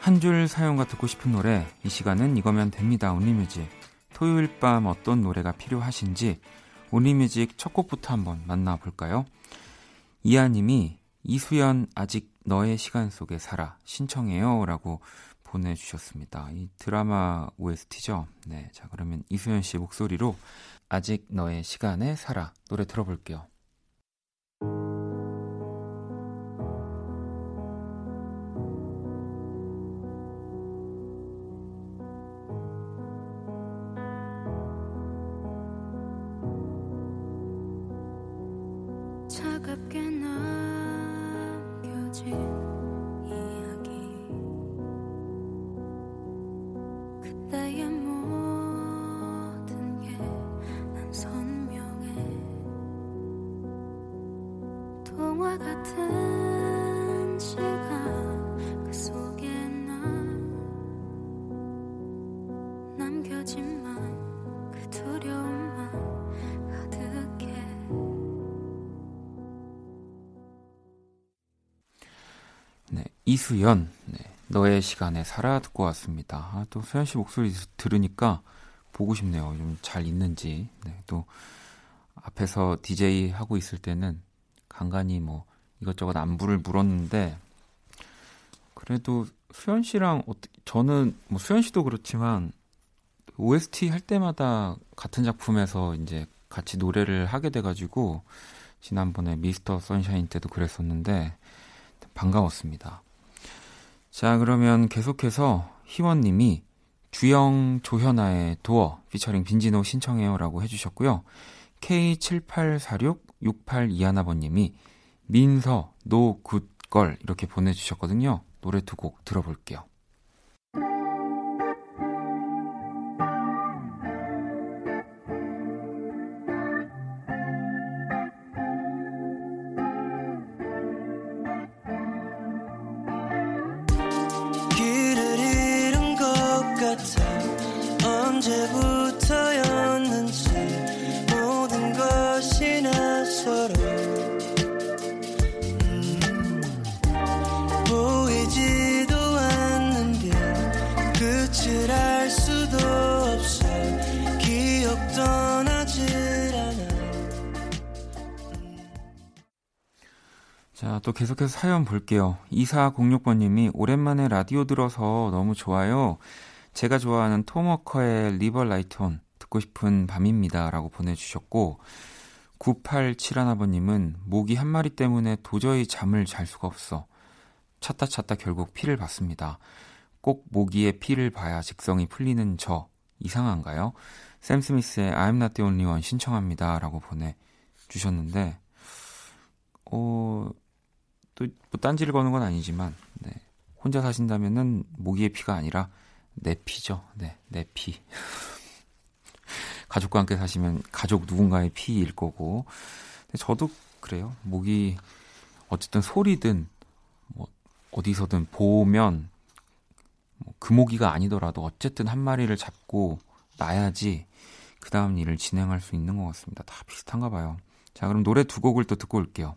한 줄 사연과 듣고 싶은 노래, 이 시간은 이거면 됩니다. Only Music. 토요일 밤 어떤 노래가 필요하신지 Only Music 첫 곡부터 한번 만나볼까요? 이하님이 이수현 아직 너의 시간 속에 살아 신청해요 라고 보내주셨습니다. 이 드라마 OST죠? 네. 자, 그러면 이수연 씨 목소리로 아직 너의 시간에 살아 노래 들어볼게요. 이수연, 네, 너의 시간에 살아 듣고 왔습니다. 아, 또 수연 씨 목소리 들으니까 보고 싶네요. 좀 잘 있는지. 네, 또 앞에서 DJ 하고 있을 때는 간간히 뭐 이것저것 안부를 물었는데 그래도 수연 씨랑 저는 뭐 수연 씨도 그렇지만 OST 할 때마다 같은 작품에서 이제 같이 노래를 하게 돼가지고 지난번에 미스터 선샤인 때도 그랬었는데 반가웠습니다. 자, 그러면 계속해서 희원님이 주영 조현아의 Door 피처링 빈지노 신청해요라고 해주셨고요. K78466821번님이 민서 No Good Girl 이렇게 보내주셨거든요. 노래 두 곡 들어볼게요. 또 계속해서 사연 볼게요. 2406번님이 오랜만에 라디오 들어서 너무 좋아요. 제가 좋아하는 톰 워커의 Leave a Light On 듣고 싶은 밤입니다. 라고 보내주셨고, 9871번님은 모기 한 마리 때문에 도저히 잠을 잘 수가 없어. 찾다 찾다 결국 피를 봤습니다. 꼭 모기의 피를 봐야 직성이 풀리는 저. 이상한가요? 샘 스미스의 I'm not the only one 신청합니다. 라고 보내주셨는데, 어, 또 뭐 딴지를 거는 건 아니지만 네. 혼자 사신다면은 모기의 피가 아니라 내 피죠. 네, 내 피. 가족과 함께 사시면 가족 누군가의 피일 거고. 저도 그래요. 모기 어쨌든 소리든 뭐 어디서든 보면 뭐그 모기가 아니더라도 어쨌든 한 마리를 잡고 놔야지 그 다음 일을 진행할 수 있는 것 같습니다. 다 비슷한가 봐요. 자, 그럼 노래 두 곡을 또 듣고 올게요.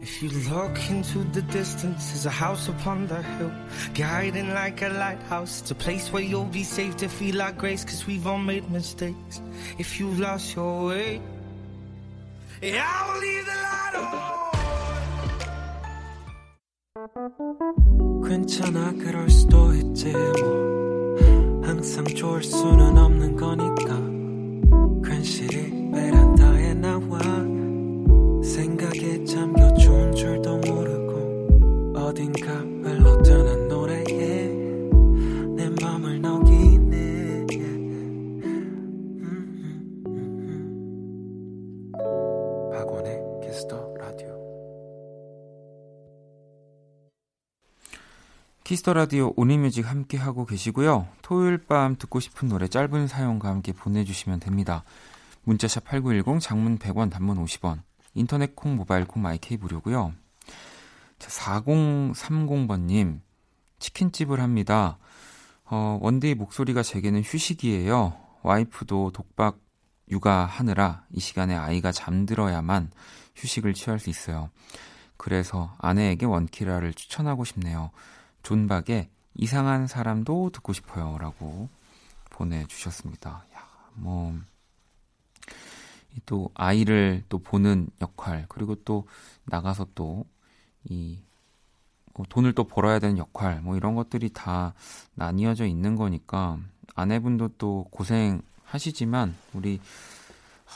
If you look into the distance, there's a house upon the hill, guiding like a lighthouse. It's a place where you'll be safe to feel like grace, cause we've all made mistakes. If you've lost your way, yeah, I will leave the light on. 괜찮아, 그럴 수도 있지, 뭐. 항상 좋을 수는 없는 거니까. 괜시리 베란다에 나와. Kiss the Radio Only Music 함께 하고 계시고요. 토요일 밤 듣고 싶은 노래 짧은 사연과 함께 보내주시면 됩니다. 문자샵 8910 장문 100원 단문 50원 인터넷 콩, 모바일 콩, 마이케이 무료고요. 자, 4030번님, 치킨집을 합니다. 어, 원디 목소리가 제게는 휴식이에요. 와이프도 독박 육아하느라 이 시간에 아이가 잠들어야만 휴식을 취할 수 있어요. 그래서 아내에게 원키라를 추천하고 싶네요. 존박의 이상한 사람도 듣고 싶어요. 라고 보내주셨습니다. 야, 뭐, 또 아이를 또 보는 역할 그리고 또 나가서 또 이 뭐 돈을 또 벌어야 되는 역할 뭐 이런 것들이 다 나뉘어져 있는 거니까 아내분도 또 고생하시지만 우리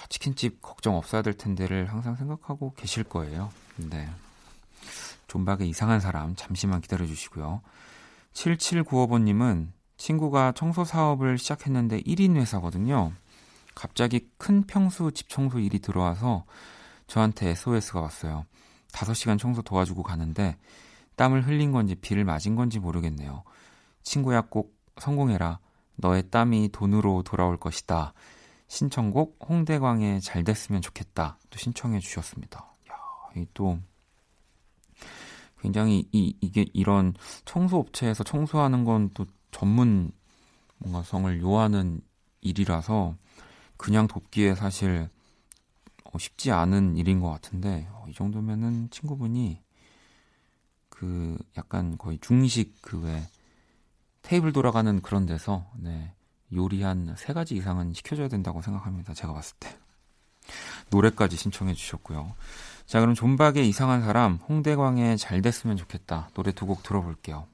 치킨집 걱정 없어야 될 텐데를 항상 생각하고 계실 거예요. 네. 존박의 이상한 사람 잠시만 기다려 주시고요. 7795번님은 친구가 청소 사업을 시작했는데 1인 회사거든요. 갑자기 큰 평수 집 청소 일이 들어와서 저한테 SOS가 왔어요. 5시간 청소 도와주고 가는데 땀을 흘린 건지 비를 맞은 건지 모르겠네요. 친구야 꼭 성공해라. 너의 땀이 돈으로 돌아올 것이다. 신청곡 홍대광의 잘 됐으면 좋겠다. 또 신청해 주셨습니다. 야, 이또 굉장히 이 이게 이런 청소 업체에서 청소하는 건 또 전문 뭔가 성을 요하는 일이라서 그냥 돕기에 사실 어, 쉽지 않은 일인 것 같은데 어, 이 정도면은 친구분이 그 약간 거의 중식 그외 테이블 돌아가는 그런 데서 네, 요리 한 세 가지 이상은 시켜줘야 된다고 생각합니다. 제가 봤을 때 노래까지 신청해 주셨고요. 자 그럼 존박의 이상한 사람 홍대광의 잘 됐으면 좋겠다 노래 두 곡 들어볼게요.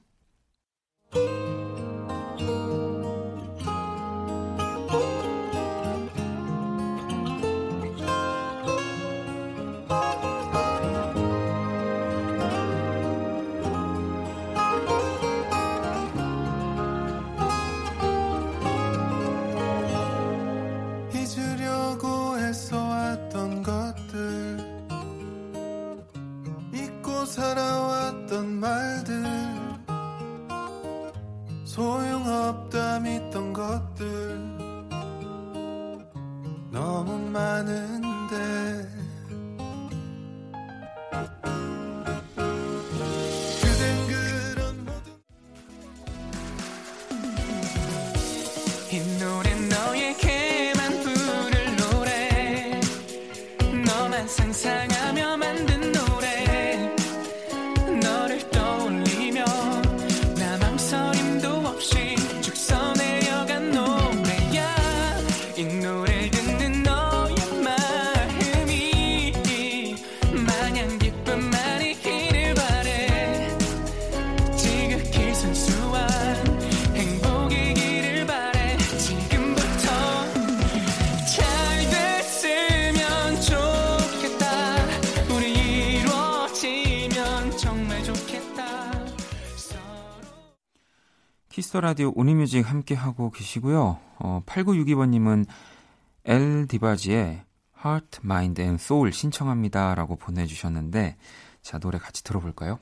Kiss the Radio Only Music 함께 하고 계시고요. 어, 8962번님은 El DeBarge의 Heart, Mind and Soul 신청합니다라고 보내주셨는데 자 노래 같이 들어볼까요?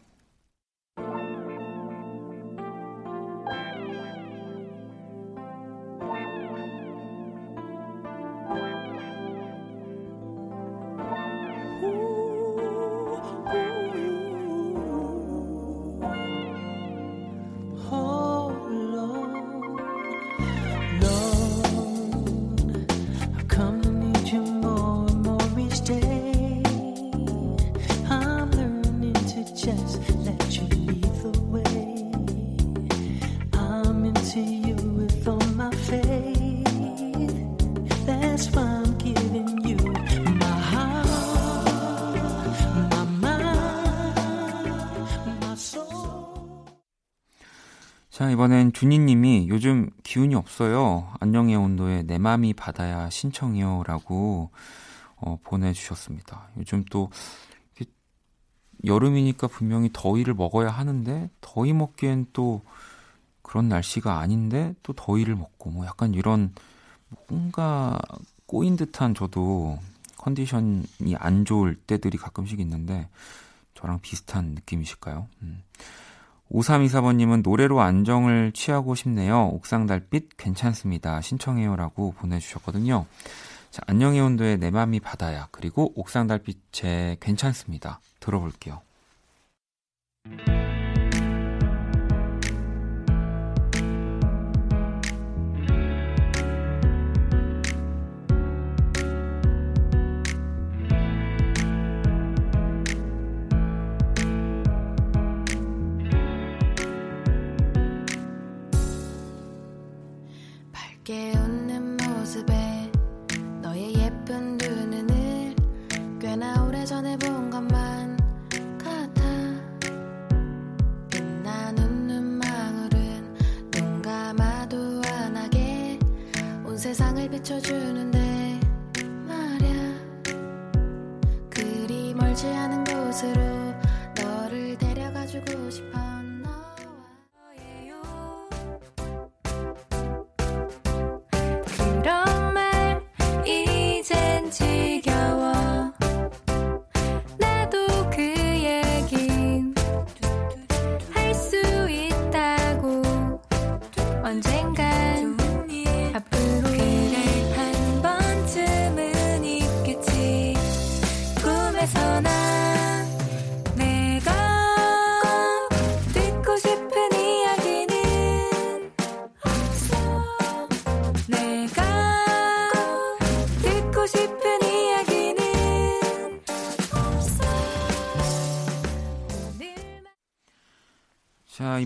자, 이번엔 준이님이 요즘 기운이 없어요. 안녕의 온도에 내 맘이 받아야 신청이요. 라고 어, 보내주셨습니다. 요즘 또 여름이니까 분명히 더위를 먹어야 하는데 더위 먹기엔 또 그런 날씨가 아닌데 또 더위를 먹고 뭐 약간 이런 뭔가 꼬인 듯한 저도 컨디션이 안 좋을 때들이 가끔씩 있는데 저랑 비슷한 느낌이실까요? 음. 5324번님은 노래로 안정을 취하고 싶네요. 옥상 달빛 괜찮습니다. 신청해요라고 보내주셨거든요. 자, 안녕의 온도의 내 맘이 바다야. 그리고 옥상 달빛의 괜찮습니다. 들어볼게요.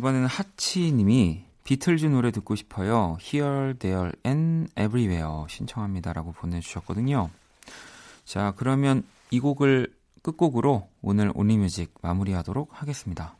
이번에는 하치님이 비틀즈 노래 듣고 싶어요. Here, There, and Everywhere 신청합니다라고 보내주셨거든요. 자, 그러면 이 곡을 끝곡으로 오늘 온리뮤직 마무리하도록 하겠습니다.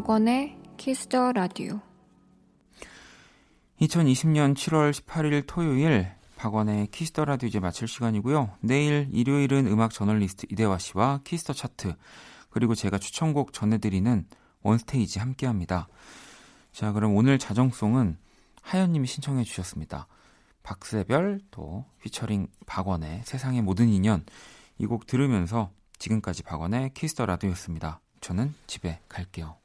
박원의 Kiss the Radio 2020년 7월 18일 토요일 박원의 Kiss the Radio 이제 마칠 시간이고요. 내일 일요일은 음악 저널리스트 이대화 씨와 Kiss the Chart 그리고 제가 추천곡 전해드리는 One Stage 함께합니다. 자 그럼 오늘 자정송은 하연님이 신청해 주셨습니다. 박세별 또 피처링 박원의 세상의 모든 인연 이 곡 들으면서 지금까지 박원의 키스터 라디오였습니다. 저는 집에 갈게요.